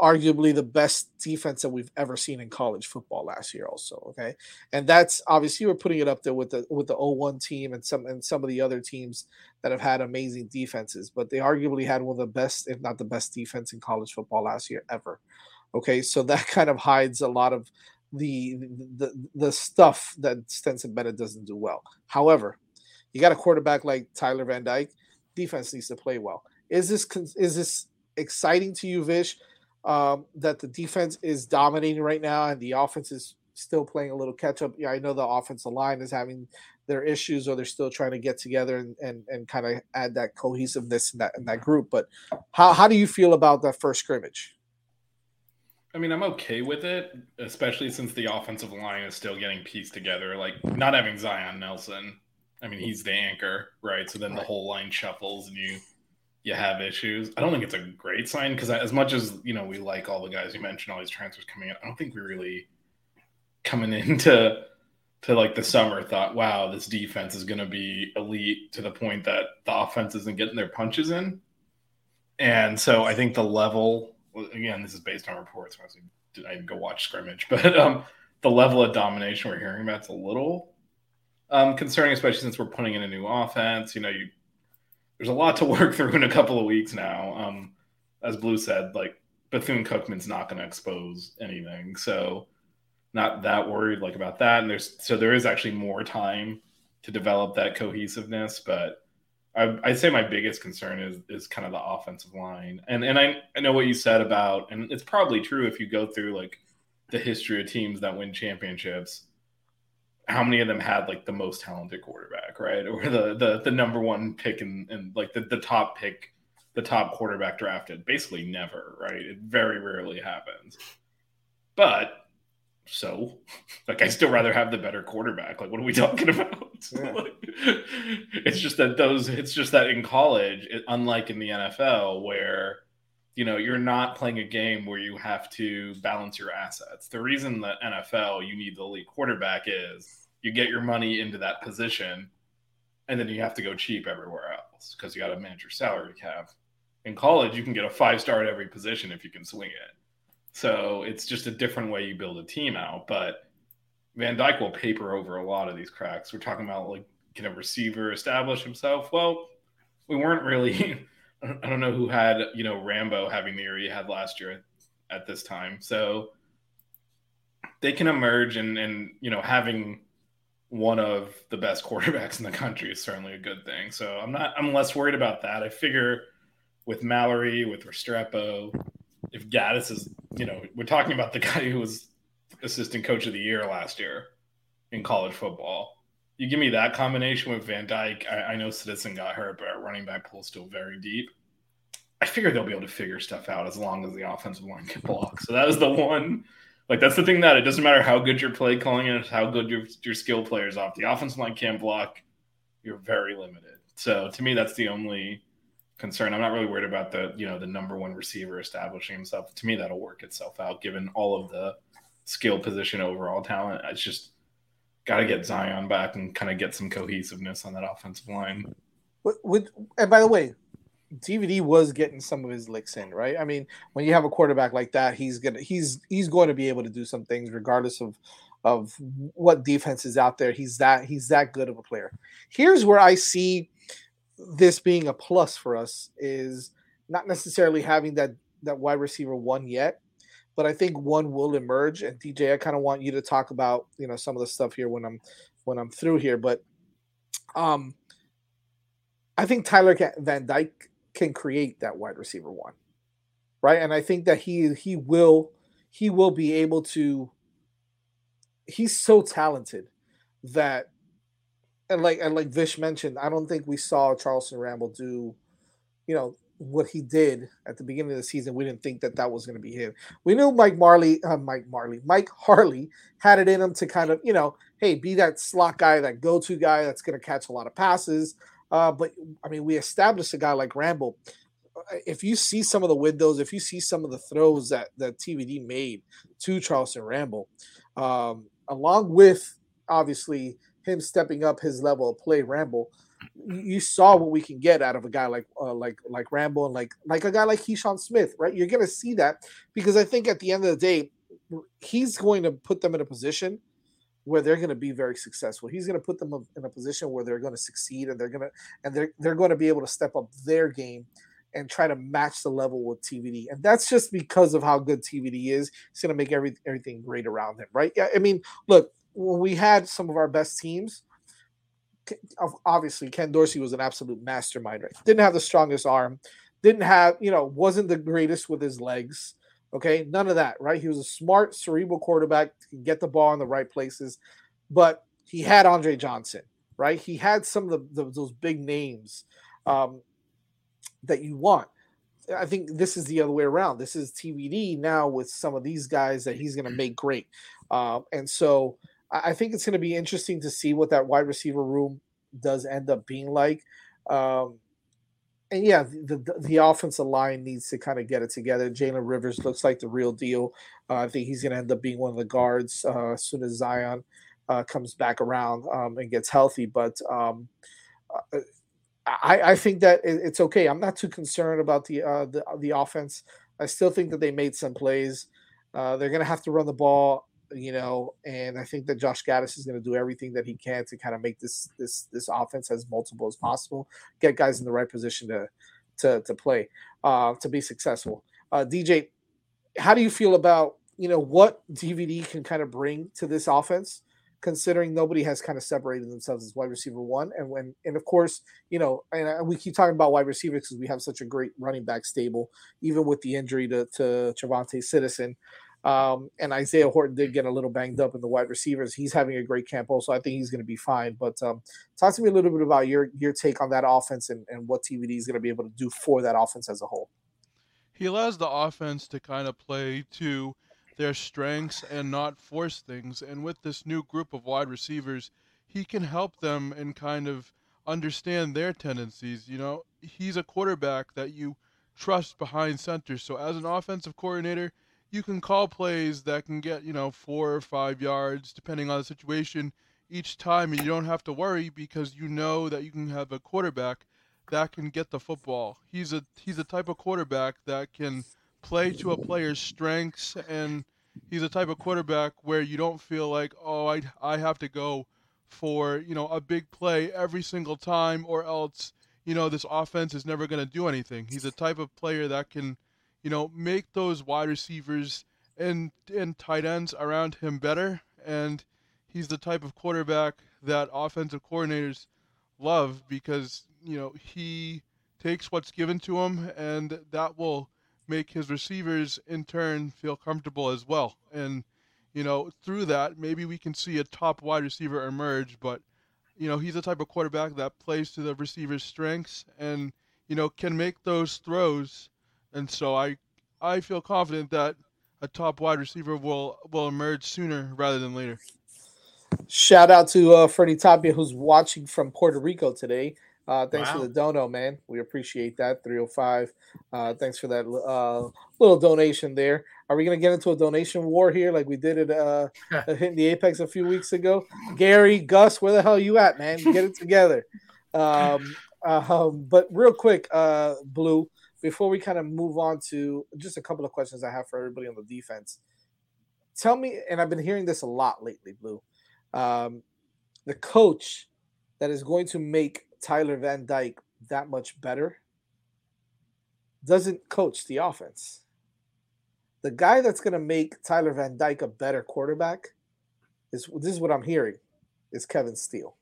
arguably the best defense that we've ever seen in college football last year also okay? And that's obviously we're putting it up there with the with the 01 team and some and some of the other teams that have had amazing defenses but they arguably had one of the best if not the best defense in college football last year ever okay? So that kind of hides a lot of the the the stuff that Stetson Bennett doesn't do well. However you got a quarterback like Tyler Van Dyke defense needs to play well. Is this is this exciting to you Vish um, that the defense is dominating right now and the offense is still playing a little catch up. Yeah, I know the offensive line is having their issues or they're still trying to get together and, and, and kind of add that cohesiveness in that in that group. But how, how do you feel about that first scrimmage? I mean, I'm okay with it, especially since the offensive line is still getting pieced together. Like not having Zion Nelson. I mean, he's the anchor, right? So then right. the whole line shuffles and you you have issues. I don't think it's a great sign because as much as you know we like all the guys you mentioned, all these transfers coming in, I don't think we really coming into to like the summer thought, wow, this defense is going to be elite to the point that the offense isn't getting their punches in. And so I think the level, again, this is based on reports. I didn't go watch scrimmage, but um, the level of domination we're hearing about is a little um, concerning, especially since we're putting in a new offense. You know, you there's a lot to work through in a couple of weeks now. Um, as Blue said, like Bethune Cookman's not going to expose anything, so not that worried like about that. And there's so there is actually more time to develop that cohesiveness, but I, I'd say my biggest concern is is kind of the offensive line. And and I, I know what you said about, and it's probably true if you go through like the history of teams that win championships how many of them had like the most talented quarterback, right? Or the the the number one pick and and like the, the top pick, the top quarterback drafted. Basically never, right? It very rarely happens. But so like I still rather have the better quarterback. Like what are we talking about? Yeah. like, it's just that those it's just that in college, it, unlike in the NFL where you know you're not playing a game where you have to balance your assets. The reason that NFL you need the elite quarterback is you get your money into that position, and then you have to go cheap everywhere else because you got to manage your salary cap. In college, you can get a five star at every position if you can swing it. So it's just a different way you build a team out. But Van Dyke will paper over a lot of these cracks. We're talking about like can a receiver establish himself? Well, we weren't really. I don't know who had you know Rambo having the year he had last year at this time. So they can emerge and and you know having one of the best quarterbacks in the country is certainly a good thing. So I'm not I'm less worried about that. I figure with Mallory, with Restrepo, if Gattis is, you know, we're talking about the guy who was assistant coach of the year last year in college football. You give me that combination with Van Dyke. I, I know Citizen got hurt, but our running back pool is still very deep. I figure they'll be able to figure stuff out as long as the offensive line can block. So that was the one like that's the thing that it doesn't matter how good your play calling is, how good your your skill players off. The offensive line can't block. You're very limited. So to me, that's the only concern. I'm not really worried about the you know the number one receiver establishing himself. To me, that'll work itself out given all of the skill position overall talent. It's just got to get Zion back and kind of get some cohesiveness on that offensive line. And by the way, TVD was getting some of his licks in, right? I mean, when you have a quarterback like that, he's gonna he's he's going to be able to do some things regardless of of what defense is out there. He's that he's that good of a player. Here's where I see this being a plus for us is not necessarily having that that wide receiver one yet, but I think one will emerge. And DJ, I kind of want you to talk about you know some of the stuff here when I'm when I'm through here, but um. I think Tyler Van Dyke can create that wide receiver one, right? And I think that he he will he will be able to. He's so talented that, and like and like Vish mentioned, I don't think we saw Charleston Rambo do, you know, what he did at the beginning of the season. We didn't think that that was going to be him. We knew Mike Marley, uh, Mike Marley, Mike Harley had it in him to kind of, you know, hey, be that slot guy, that go-to guy that's going to catch a lot of passes, uh, but I mean, we established a guy like Rambo. Uh, if you see some of the windows, if you see some of the throws that that TVD made to Charleston Rambo, um, along with obviously him stepping up his level of play, Rambo, you saw what we can get out of a guy like uh, like like Rambo and like like a guy like Keyshawn Smith, right? You're gonna see that because I think at the end of the day, he's going to put them in a position where they're going to be very successful. He's going to put them in a position where they're going to succeed and they're going to and they're they're going to be able to step up their game and try to match the level with TVD. And that's just because of how good TVD is. He's going to make every, everything great around him, right? Yeah, I mean, look, when we had some of our best teams, obviously Ken Dorsey was an absolute mastermind, right? Didn't have the strongest arm, didn't have, you know, wasn't the greatest with his legs. Okay, none of that, right? He was a smart, cerebral quarterback, can get the ball in the right places, but he had Andre Johnson, right? He had some of the, the those big names um, that you want. I think this is the other way around. This is TVD now with some of these guys that he's going to make great, uh, and so I think it's going to be interesting to see what that wide receiver room does end up being like. Um, and yeah, the, the, the offensive line needs to kind of get it together. Jalen Rivers looks like the real deal. Uh, I think he's going to end up being one of the guards uh, as soon as Zion uh, comes back around um, and gets healthy. But um, uh, I, I, think that it's okay. I'm not too concerned about the uh, the, the offense. I still think that they made some plays. Uh, they're going to have to run the ball you know, and I think that Josh Gattis is going to do everything that he can to kind of make this this this offense as multiple as possible, get guys in the right position to to to play, uh, to be successful. Uh, DJ, how do you feel about you know what TVD can kind of bring to this offense? Considering nobody has kind of separated themselves as wide receiver one, and when and of course you know, and we keep talking about wide receivers because we have such a great running back stable, even with the injury to to Trevante Citizen. Um, and Isaiah Horton did get a little banged up in the wide receivers. He's having a great camp also. I think he's going to be fine. But um, talk to me a little bit about your your take on that offense and, and what TVD is going to be able to do for that offense as a whole. He allows the offense to kind of play to their strengths and not force things. And with this new group of wide receivers, he can help them and kind of understand their tendencies. You know, he's a quarterback that you trust behind center. So as an offensive coordinator, you can call plays that can get, you know, four or five yards, depending on the situation, each time, and you don't have to worry because you know that you can have a quarterback that can get the football. He's a he's a type of quarterback that can play to a player's strengths, and he's a type of quarterback where you don't feel like, oh, I I have to go for you know a big play every single time, or else you know this offense is never going to do anything. He's a type of player that can you know, make those wide receivers and and tight ends around him better. And he's the type of quarterback that offensive coordinators love because you know he takes what's given to him, and that will make his receivers in turn feel comfortable as well. And you know, through that, maybe we can see a top wide receiver emerge. But you know, he's the type of quarterback that plays to the receiver's strengths and you know can make those throws and so I I feel confident that a top wide receiver will will emerge sooner rather than later. Shout out to uh, Freddie Tapia who's watching from Puerto Rico today. Uh, thanks wow. for the dono, man. We appreciate that. 305. Uh, thanks for that uh, little donation there. Are we going to get into a donation war here like we did at uh, hitting the Apex a few weeks ago? Gary, Gus, where the hell you at, man? Get it together. Um, um, but real quick, uh, Blue, before we kind of move on to just a couple of questions I have for everybody on the defense, tell me, and I've been hearing this a lot lately, Blue, um, the coach that is going to make Tyler Van Dyke that much better doesn't coach the offense. The guy that's going to make Tyler Van Dyke a better quarterback is this is what I'm hearing is Kevin Steele.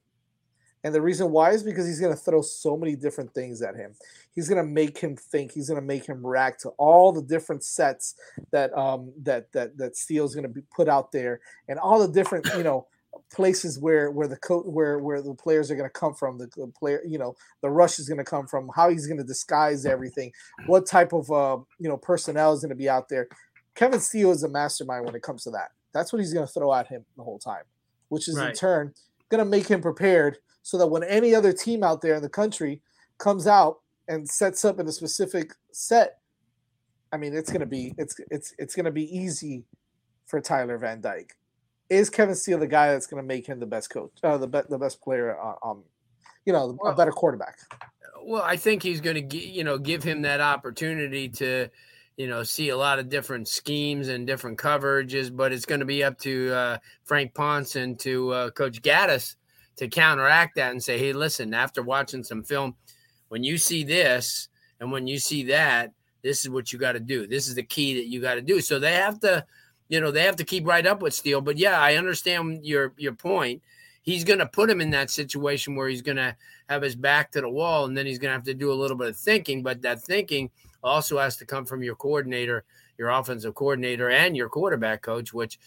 And the reason why is because he's going to throw so many different things at him. He's going to make him think. He's going to make him react to all the different sets that um that that that Steele's going to be put out there, and all the different you know places where where the co- where where the players are going to come from. The, the, player, you know, the rush is going to come from. How he's going to disguise everything. What type of uh you know personnel is going to be out there. Kevin Steele is a mastermind when it comes to that. That's what he's going to throw at him the whole time, which is right. in turn going to make him prepared so that when any other team out there in the country comes out and sets up in a specific set, I mean, it's gonna be it's it's it's gonna be easy for Tyler Van Dyke. Is Kevin Steele the guy that's gonna make him the best coach, uh, the be- the best player, uh, um, you know, well, a better quarterback? Well, I think he's gonna you know give him that opportunity to you know see a lot of different schemes and different coverages, but it's going to be up to uh, Frank Ponce and to uh, Coach Gattis to counteract that and say, hey, listen, after watching some film, when you see this and when you see that, this is what you got to do. This is the key that you got to do. So they have to, you know, they have to keep right up with Steele. But yeah, I understand your your point. He's going to put him in that situation where he's going to have his back to the wall, and then he's going to have to do a little bit of thinking. But that thinking also has to come from your coordinator, your offensive coordinator, and your quarterback coach, which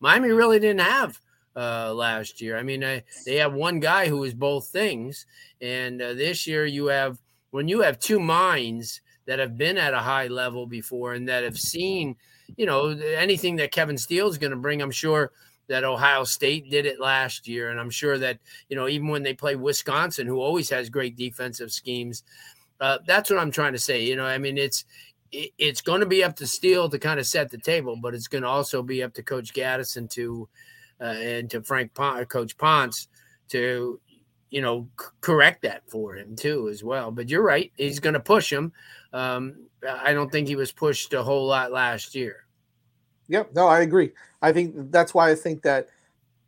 Miami really didn't have uh, last year. I mean, I, they have one guy who is both things, and uh, this year you have when you have two minds that have been at a high level before and that have seen, you know, anything that Kevin Steele is going to bring. I'm sure that Ohio State did it last year, and I'm sure that you know even when they play Wisconsin, who always has great defensive schemes, Uh, that's what I'm trying to say. You know, I mean, it's it's going to be up to Steele to kind of set the table, but it's going to also be up to Coach Gaddison to uh, and to Frank Pon- Coach Ponce to you know c- correct that for him too as well. But you're right; he's going to push him. Um, I don't think he was pushed a whole lot last year. Yep. No, I agree. I think that's why I think that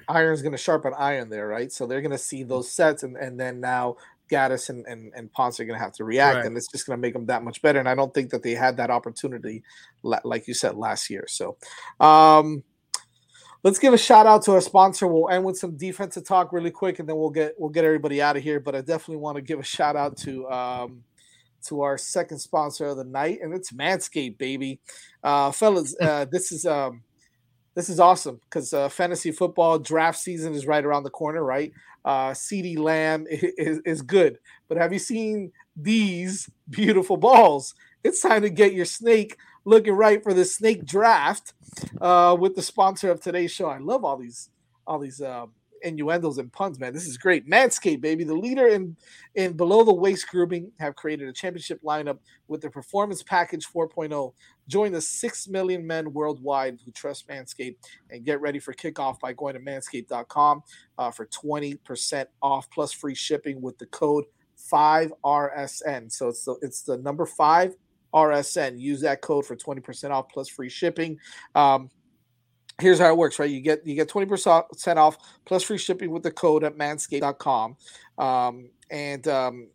iron's going to sharpen iron there, right? So they're going to see those sets, and, and then now Gattis and, and, and Ponce are going to have to react, Right. and it's just going to make them that much better. And I don't think that they had that opportunity, like you said, last year. So um, let's give a shout out to our sponsor. We'll end with some defensive talk really quick, and then we'll get we'll get everybody out of here. But I definitely want to give a shout out to um, to our second sponsor of the night, and it's Manscaped, baby. Uh, fellas, uh, this is um, this is awesome because uh, fantasy football draft season is right around the corner, right? Uh, CeeDee Lamb is, is good, but have you seen these beautiful balls? It's time to get your snake looking right for the snake draft uh, with the sponsor of today's show. I love all these all these um, innuendos and puns, man. This is great. Manscaped, baby, the leader in in below the waist grooming, have created a championship lineup with the Performance Package 4.0. Join the six million men worldwide who trust Manscaped and get ready for kickoff by going to manscaped.com uh, for 20% off plus free shipping with the code 5RSN. So it's the it's the number five RSN. Use that code for 20% off plus free shipping. Um, here's how it works, right? You get you get 20% off plus free shipping with the code at manscaped.com. Um, and um,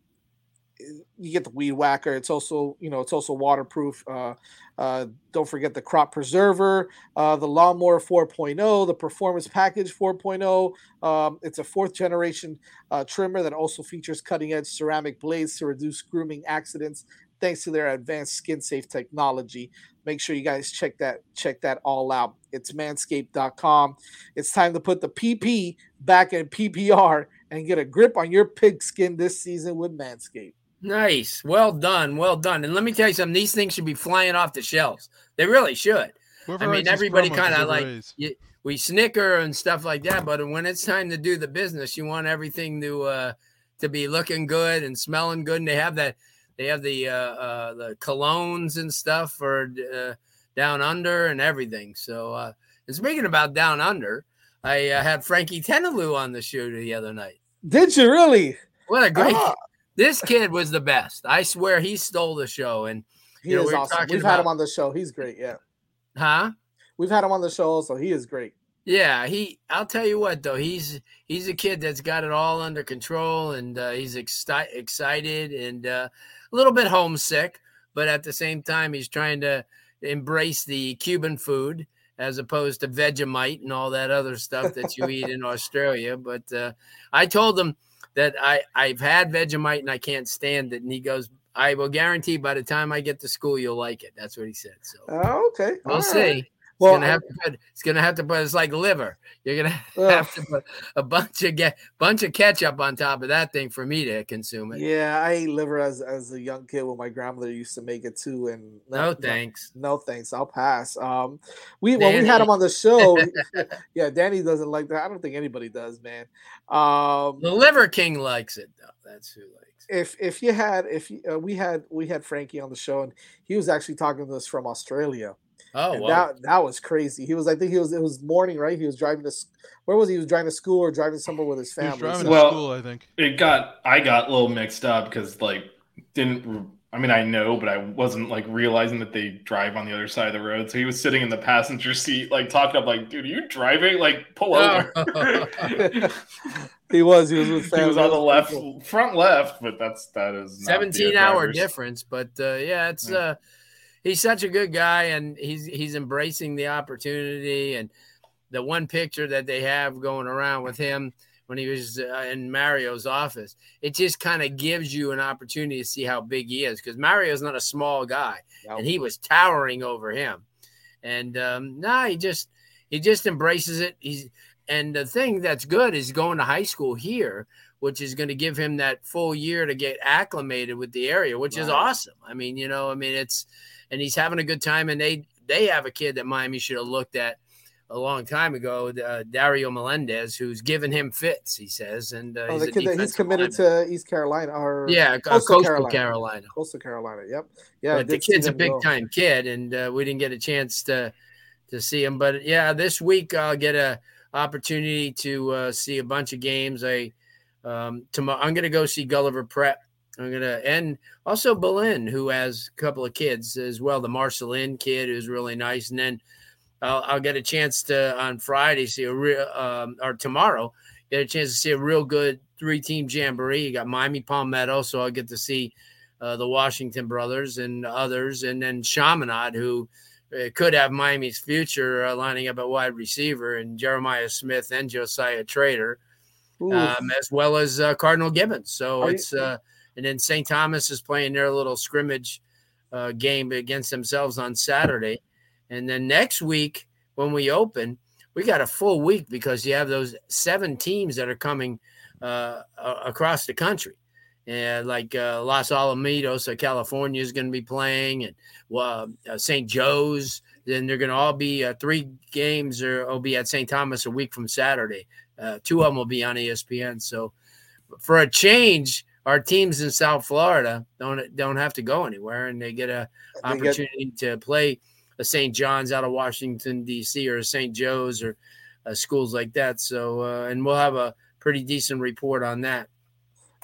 you get the weed whacker. It's also, you know, it's also waterproof. Uh, uh, don't forget the crop preserver, uh, the lawnmower 4.0, the performance package 4.0. Um, it's a fourth generation uh, trimmer that also features cutting edge ceramic blades to reduce grooming accidents thanks to their advanced skin safe technology. Make sure you guys check that check that all out. It's manscaped.com. It's time to put the PP back in PPR and get a grip on your pig skin this season with Manscaped. Nice. Well done. Well done. And let me tell you something, these things should be flying off the shelves. They really should. Whoever I mean, everybody kind of like you, we snicker and stuff like that, but when it's time to do the business, you want everything to uh, to be looking good and smelling good. And they have that, they have the uh, uh, the colognes and stuff for uh, down under and everything. So, uh, and speaking about down under, I uh, had Frankie Tenalou on the show the other night. Did you really? What a great! Ah, This kid was the best. I swear he stole the show. And he You know, is we awesome. We've had him on the show. He's great. Yeah. huh? We've had him on the show so He is great. Yeah, he. I'll tell you what, though, he's he's a kid that's got it all under control, and uh, he's exci- excited and uh, a little bit homesick, but at the same time, he's trying to embrace the Cuban food as opposed to Vegemite and all that other stuff that you eat in Australia. But uh, I told him that I I've had Vegemite and I can't stand it, and he goes, "I will guarantee by the time I get to school, you'll like it." That's what he said. So. Oh, okay. We'll All see. right. It's gonna have to put. It's gonna have to put. It's like liver. You're gonna Ugh. have to put a bunch of get bunch of ketchup on top of that thing for me to consume it. Yeah, I ate liver as as a young kid when my grandmother used to make it too, and No thanks. No, thanks. I'll pass. Um, we when we had Danny. him on the show, yeah, Danny doesn't like that. I don't think anybody does, man. Um, The Liver King likes it though. That's who likes. it. if if you had if you, uh, we had we had Frankie on the show and he was actually talking to us from Australia. Oh and well. that that was crazy. He was I think he was it was morning, right? He was driving to where was he? He was driving to school or driving somewhere with his He was family. driving So- to Well- school, I think. it got I got a little mixed up because like didn't I mean I know but I wasn't like realizing that they drive on the other side of the road so he was sitting in the passenger seat like talking up like dude are you driving like pull over he was he was with he was on the left cool. front left but that's that is not the 17 hour drivers. difference but uh, yeah it's Yeah. uh he's such a good guy and he's he's embracing the opportunity and the one picture that they have going around with him when he was uh, in Mario's office it just kind of gives you an opportunity to see how big he is because Mario's not a small guy and he was towering over him. And um nah he just he just embraces it. He's and the thing that's good is going to high school here which is going to give him that full year to get acclimated with the area, which is awesome. I mean, you know, I mean, it's and he's having a good time, and they they have a kid that Miami should have looked at a long time ago, uh, Dario Melendez, who's given him fits. He says, and uh, Oh, he's, the kid that he's committed lineman. to East Carolina or yeah, uh, Coastal Coastal, Carolina. Carolina. Coastal Carolina. Yep. Yeah. but the kid's a big go. time kid, and uh, we didn't get a chance to to see him. But yeah, this week I'll get a opportunity to uh, see a bunch of games. I um, tomorrow I'm going to go see Gulliver Prep. I'm gonna and also Belen, who has a couple of kids as well. The Marcelin kid who's really nice, and then I'll, I'll get a chance to on Friday see a real um, or tomorrow get a chance to see a real good three team jamboree. You got Miami Palmetto, so I'll get to see uh, the Washington brothers and others, and then Chaminade, who uh, could have Miami's future uh, lining up at wide receiver, and Jeremiah Smith and Josiah Trader, um, as well as uh, Cardinal Gibbons. So Are you- it's uh, and then St. Thomas is playing their little scrimmage uh, game against themselves on Saturday, and then next week when we open, we got a full week because you have those seven teams that are coming uh, across the country. And like uh, Los Alamitos, California is going to be playing, and uh, St. Joe's. Then they're going to all be uh, three games, or will be at St. Thomas a week from Saturday. Uh, two of them will be on ESPN. So, for a change, our teams in South Florida don't don't have to go anywhere, and they get a opportunity to play a St. John's out of Washington D.C. or a St. Joe's or uh, schools like that. So, uh, and we'll have a pretty decent report on that.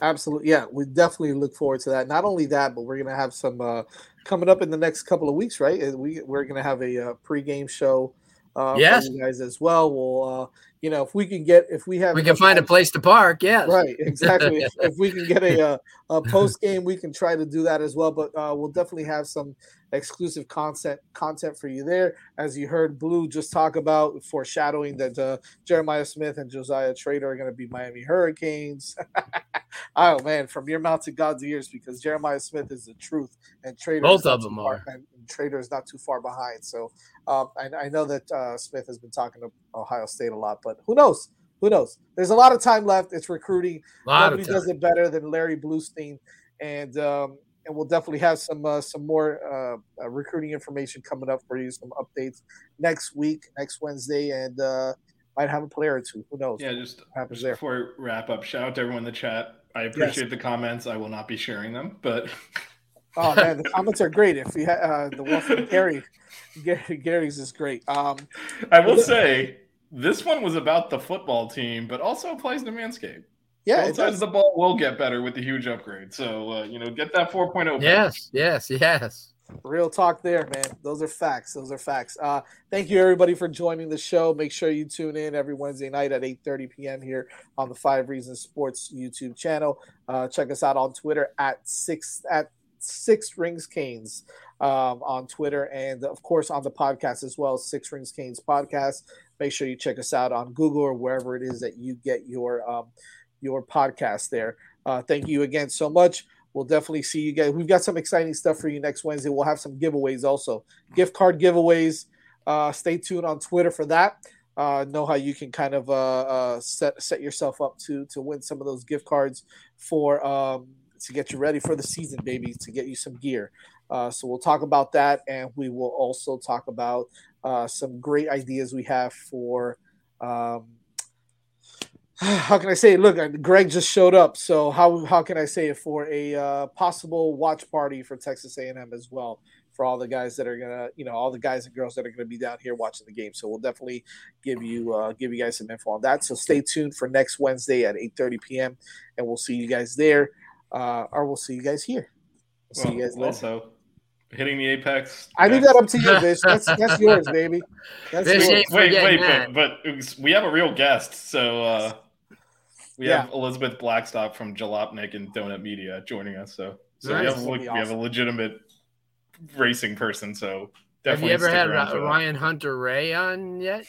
Absolutely. Yeah, we definitely look forward to that. Not only that, but we're gonna have some uh, coming up in the next couple of weeks, right? Uh, We we're gonna have a uh, pregame show. Uh, Yes. for you guys as well. We'll, uh, you know, if we can get, if we have, We can find a place to park. Yes. Right, exactly. if, we can get a, uh, a post game, we can try to do that as well. But uh, we'll definitely have some exclusive content content for you there. As you heard Blue just talk about, foreshadowing that uh, Jeremiah Smith and Josiah Trader are going to be Miami Hurricanes. oh man, from your mouth to God's ears, because Jeremiah Smith is the truth, and Trader Both of them far- are. and Trader is not too far behind. So um, I, I know that uh, Smith has been talking to Ohio State a lot, but who knows? Who knows? There's a lot of time left. It's recruiting. A lot Nobody of time. does it better than Larry Blustein, and um, and we'll definitely have some uh, some more uh, uh, recruiting information coming up for you. Some updates next week, next Wednesday, and uh, might have a player or two. Who knows? Yeah, just, happens just there. before we wrap up, shout out to everyone in the chat. I appreciate the comments. I will not be sharing them, but Oh man, the comments are great. If you ha- uh, the one from Gary, Gary, Gary's is great. Um, I will say this one was about the football team, but also applies to Manscaped. yeah, Both it sides does. of the ball will get better with the huge upgrade. So uh, you know, get that 4.0. back. Yes, yes, yes. Real talk there, man. Those are facts. Those are facts. Uh, thank you everybody for joining the show. Make sure you tune in every Wednesday night at 8:30 p.m. here on the Five Reasons Sports YouTube channel. Uh, check us out on Twitter at six at six rings canes um, on Twitter and of course on the podcast as well. Six Rings Canes podcast. Make sure you check us out on Google or wherever it is that you get your um, your podcast there. Uh, thank you again so much. We'll definitely see you guys. We've got some exciting stuff for you next Wednesday. We'll have some giveaways also, gift card giveaways. Uh, stay tuned on Twitter for that. Uh, know how you can kind of uh, uh, set set yourself up to to win some of those gift cards for um, to get you ready for the season, baby, to get you some gear. Uh, so we'll talk about that, and we will also talk about uh, some great ideas we have for. Um, how can I say it? Look, Greg just showed up, so how how can I say it for a uh, possible watch party for Texas A&M as well for all the guys that are gonna, you know, all the guys and girls that are gonna be down here watching the game. So we'll definitely give you uh, give you guys some info on that. So stay tuned for next Wednesday at 8:30 p.m. and we'll see you guys there, uh, or we'll see you guys here. We'll see you guys later. also, hitting the apex. I leave that up to you, Vish. That's that's yours, baby. That's Vish yours. Wait, wait, but, but we have a real guest. So uh, we Yeah. have Elizabeth Blackstock from Jalopnik and Donut Media joining us. So, so we, have, a- That'll we be have a legitimate racing person. So Have you ever had around Ry- for that. Ryan Hunter Reay on yet?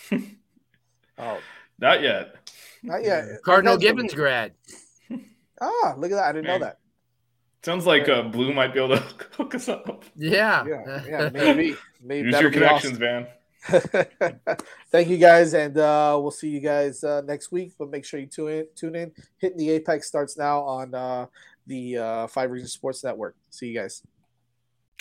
Oh, Not yet. not yet. Cardinal Eventually. Gibbons grad. Ah, look at that! I didn't know that. Sounds like uh, Blue might be able to hook us up. Yeah. Yeah, yeah, maybe, maybe Use your connections, awesome. man. Thank you guys, and uh, we'll see you guys uh, next week. But make sure you tune in. Tune in. Hitting the Apex starts now on uh, the uh, Five Reasons Sports Network. See you guys.